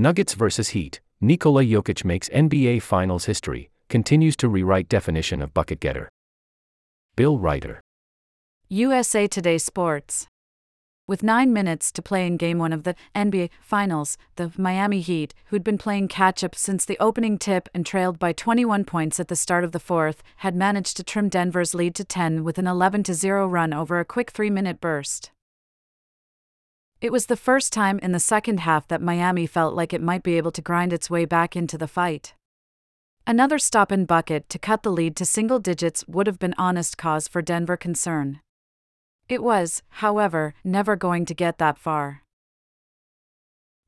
Nuggets vs. Heat. Nikola Jokic makes NBA Finals history, continues to rewrite definition of bucket getter. Bill Reiter. USA Today Sports. With nine minutes to play in Game 1 of the NBA Finals, the Miami Heat, who'd been playing catch up since the opening tip and trailed by 21 points at the start of the fourth, had managed to trim Denver's lead to 10 with an 11 0 run over a quick three minute burst. It was the first time in the second half that Miami felt like it might be able to grind its way back into the fight. Another stop and bucket to cut the lead to single digits would have been honest cause for Denver concern. It was, however, never going to get that far.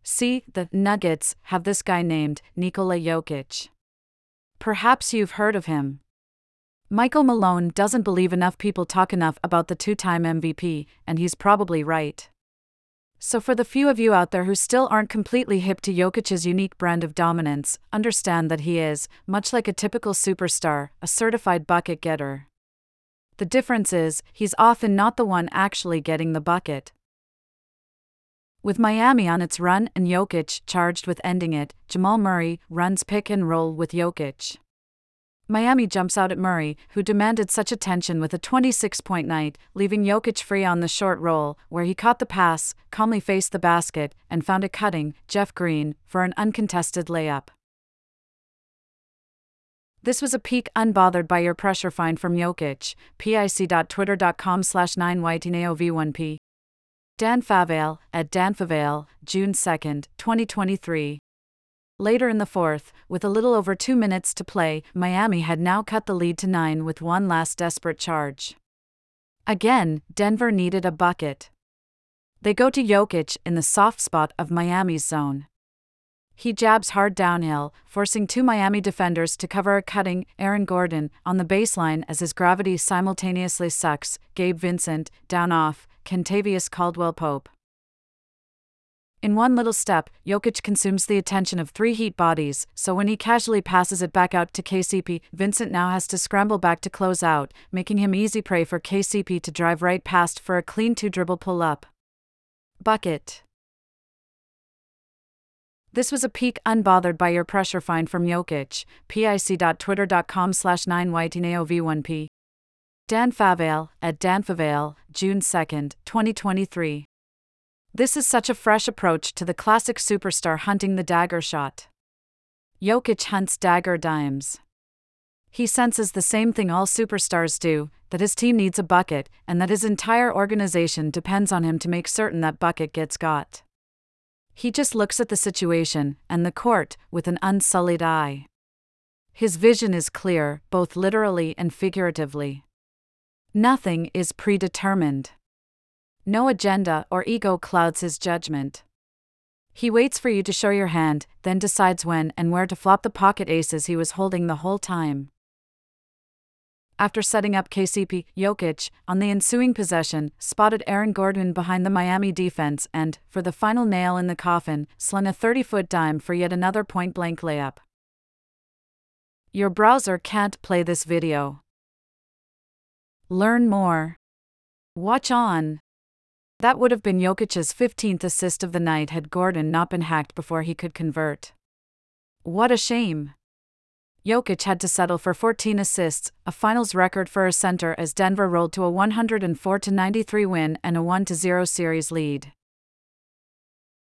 See, the Nuggets have this guy named Nikola Jokic. Perhaps you've heard of him. Michael Malone doesn't believe enough people talk enough about the two time MVP, and he's probably right. So, for the few of you out there who still aren't completely hip to Jokic's unique brand of dominance, understand that he is, much like a typical superstar, a certified bucket getter. The difference is, he's often not the one actually getting the bucket. With Miami on its run and Jokic charged with ending it, Jamal Murray runs pick and roll with Jokic. Miami jumps out at Murray, who demanded such attention with a 26 point night, leaving Jokic free on the short roll, where he caught the pass, calmly faced the basket, and found a cutting Jeff Green for an uncontested layup. This was a peak unbothered by your pressure find from Jokic, pic.twitter.com slash 9ytnaov1p. Dan Favale, at Dan Favale, June 2, 2023. Later in the fourth, with a little over two minutes to play, Miami had now cut the lead to nine with one last desperate charge. Again, Denver needed a bucket. They go to Jokic in the soft spot of Miami's zone. He jabs hard downhill, forcing two Miami defenders to cover a cutting Aaron Gordon on the baseline as his gravity simultaneously sucks Gabe Vincent down off Kentavious Caldwell Pope. In one little step, Jokic consumes the attention of three Heat bodies, so when he casually passes it back out to KCP, Vincent now has to scramble back to close out, making him easy prey for KCP to drive right past for a clean two dribble pull up. Bucket. This was a peak unbothered by your pressure find from Jokic, pic.twitter.com slash 9ytnaov1p. Dan Favale, at Dan Favale, June 2, 2023. This is such a fresh approach to the classic superstar hunting the dagger shot. Jokic hunts dagger dimes. He senses the same thing all superstars do that his team needs a bucket, and that his entire organization depends on him to make certain that bucket gets got. He just looks at the situation and the court with an unsullied eye. His vision is clear, both literally and figuratively. Nothing is predetermined. No agenda or ego clouds his judgment. He waits for you to show your hand, then decides when and where to flop the pocket aces he was holding the whole time. After setting up KCP, Jokic, on the ensuing possession, spotted Aaron Gordon behind the Miami defense and, for the final nail in the coffin, slung a 30 foot dime for yet another point blank layup. Your browser can't play this video. Learn more. Watch on. That would have been Jokic's 15th assist of the night had Gordon not been hacked before he could convert. What a shame. Jokic had to settle for 14 assists, a finals record for a center as Denver rolled to a 104 93 win and a 1 0 series lead.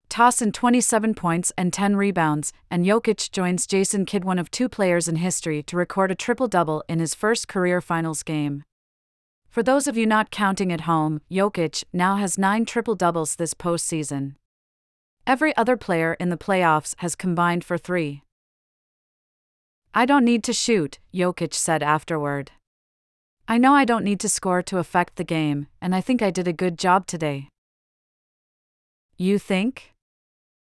Toss in 27 points and 10 rebounds, and Jokic joins Jason Kidd, one of two players in history to record a triple double in his first career finals game. For those of you not counting at home, Jokic now has nine triple doubles this postseason. Every other player in the playoffs has combined for three. I don't need to shoot, Jokic said afterward. I know I don't need to score to affect the game, and I think I did a good job today. You think?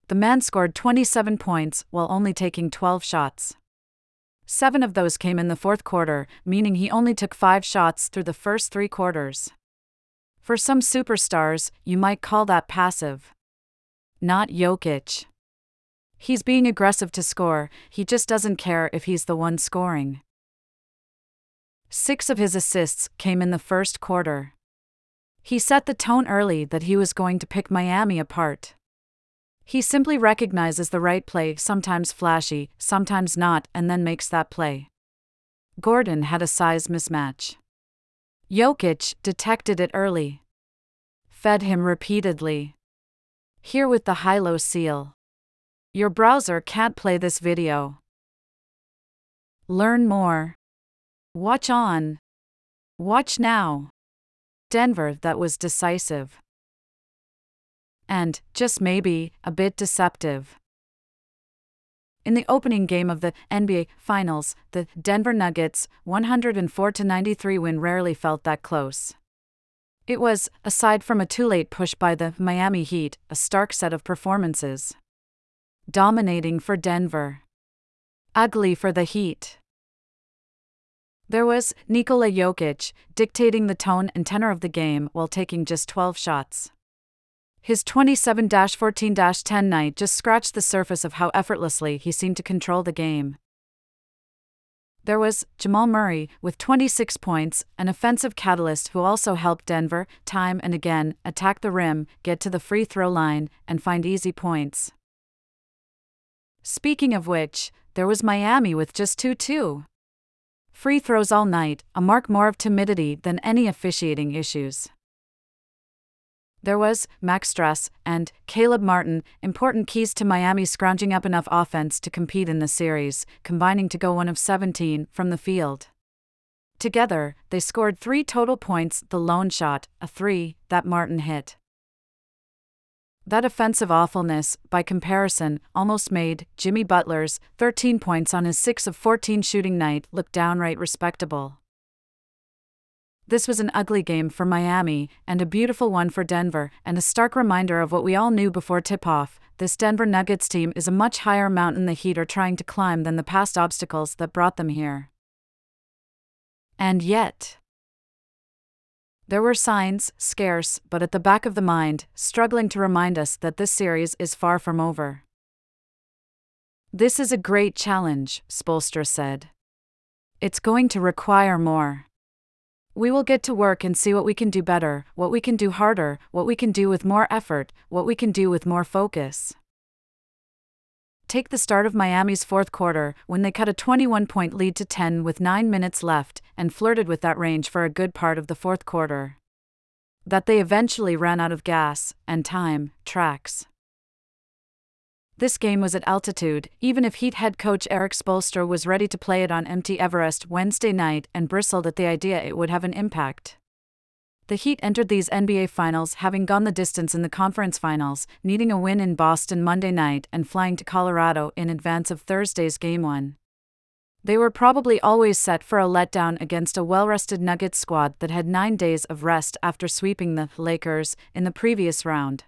The man scored 27 points while only taking 12 shots. Seven of those came in the fourth quarter, meaning he only took five shots through the first three quarters. For some superstars, you might call that passive. Not Jokic. He's being aggressive to score, he just doesn't care if he's the one scoring. Six of his assists came in the first quarter. He set the tone early that he was going to pick Miami apart. He simply recognizes the right play, sometimes flashy, sometimes not, and then makes that play. Gordon had a size mismatch. Jokic detected it early. Fed him repeatedly. Here with the high low seal. Your browser can't play this video. Learn more. Watch on. Watch now. Denver, that was decisive. And, just maybe, a bit deceptive. In the opening game of the NBA Finals, the Denver Nuggets' 104 93 win rarely felt that close. It was, aside from a too late push by the Miami Heat, a stark set of performances. Dominating for Denver. Ugly for the Heat. There was Nikola Jokic, dictating the tone and tenor of the game while taking just 12 shots. His 27 14 10 night just scratched the surface of how effortlessly he seemed to control the game. There was Jamal Murray with 26 points, an offensive catalyst who also helped Denver, time and again, attack the rim, get to the free throw line, and find easy points. Speaking of which, there was Miami with just 2 2. Free throws all night, a mark more of timidity than any officiating issues. There was Max Strus and Caleb Martin, important keys to Miami scrounging up enough offense to compete in the series, combining to go one of 17 from the field. Together, they scored three total points the lone shot, a three, that Martin hit. That offensive awfulness, by comparison, almost made Jimmy Butler's 13 points on his 6 of 14 shooting night look downright respectable. This was an ugly game for Miami, and a beautiful one for Denver, and a stark reminder of what we all knew before tip off this Denver Nuggets team is a much higher mountain the Heat are trying to climb than the past obstacles that brought them here. And yet, there were signs, scarce, but at the back of the mind, struggling to remind us that this series is far from over. This is a great challenge, Spoelstra said. It's going to require more. We will get to work and see what we can do better, what we can do harder, what we can do with more effort, what we can do with more focus. Take the start of Miami's fourth quarter, when they cut a 21 point lead to 10 with 9 minutes left, and flirted with that range for a good part of the fourth quarter. That they eventually ran out of gas, and time, tracks. This game was at altitude, even if Heat head coach Erik Spoelstra was ready to play it on empty Everest Wednesday night and bristled at the idea it would have an impact. The Heat entered these NBA Finals having gone the distance in the conference finals, needing a win in Boston Monday night and flying to Colorado in advance of Thursday's Game 1. They were probably always set for a letdown against a well rested Nuggets squad that had nine days of rest after sweeping the Lakers in the previous round.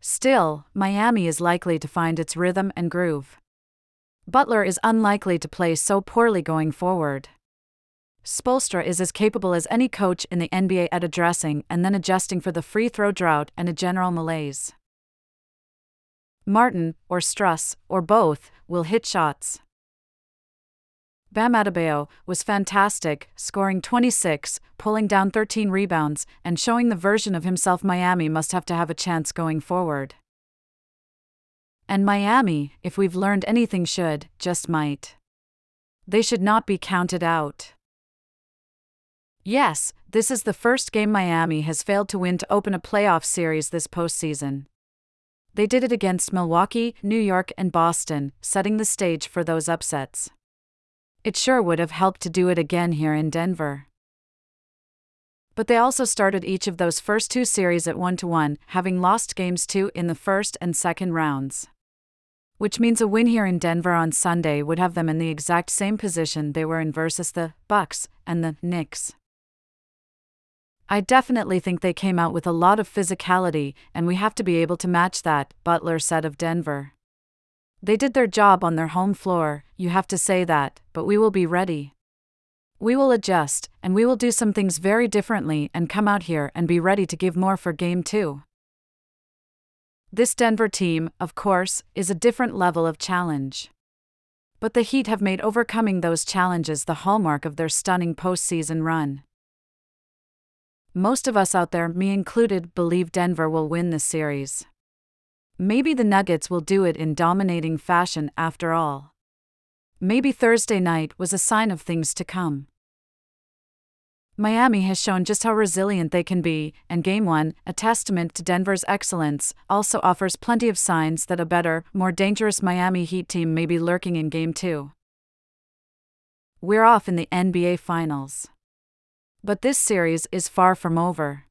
Still, Miami is likely to find its rhythm and groove. Butler is unlikely to play so poorly going forward. Spoelstra is as capable as any coach in the NBA at addressing and then adjusting for the free throw drought and a general malaise. Martin, or Strus, or both, will hit shots. Bam Adebayo was fantastic, scoring 26, pulling down 13 rebounds, and showing the version of himself Miami must have to have a chance going forward. And Miami, if we've learned anything, should, just might. They should not be counted out. Yes, this is the first game Miami has failed to win to open a playoff series this postseason. They did it against Milwaukee, New York, and Boston, setting the stage for those upsets. It sure would have helped to do it again here in Denver. But they also started each of those first two series at 1 to 1, having lost games 2 in the first and second rounds. Which means a win here in Denver on Sunday would have them in the exact same position they were in versus the Bucks and the Knicks. I definitely think they came out with a lot of physicality, and we have to be able to match that, Butler said of Denver. They did their job on their home floor, you have to say that, but we will be ready. We will adjust, and we will do some things very differently and come out here and be ready to give more for Game 2. This Denver team, of course, is a different level of challenge. But the Heat have made overcoming those challenges the hallmark of their stunning postseason run. Most of us out there, me included, believe Denver will win this series. Maybe the Nuggets will do it in dominating fashion after all. Maybe Thursday night was a sign of things to come. Miami has shown just how resilient they can be, and Game 1, a testament to Denver's excellence, also offers plenty of signs that a better, more dangerous Miami Heat team may be lurking in Game 2. We're off in the NBA Finals. But this series is far from over.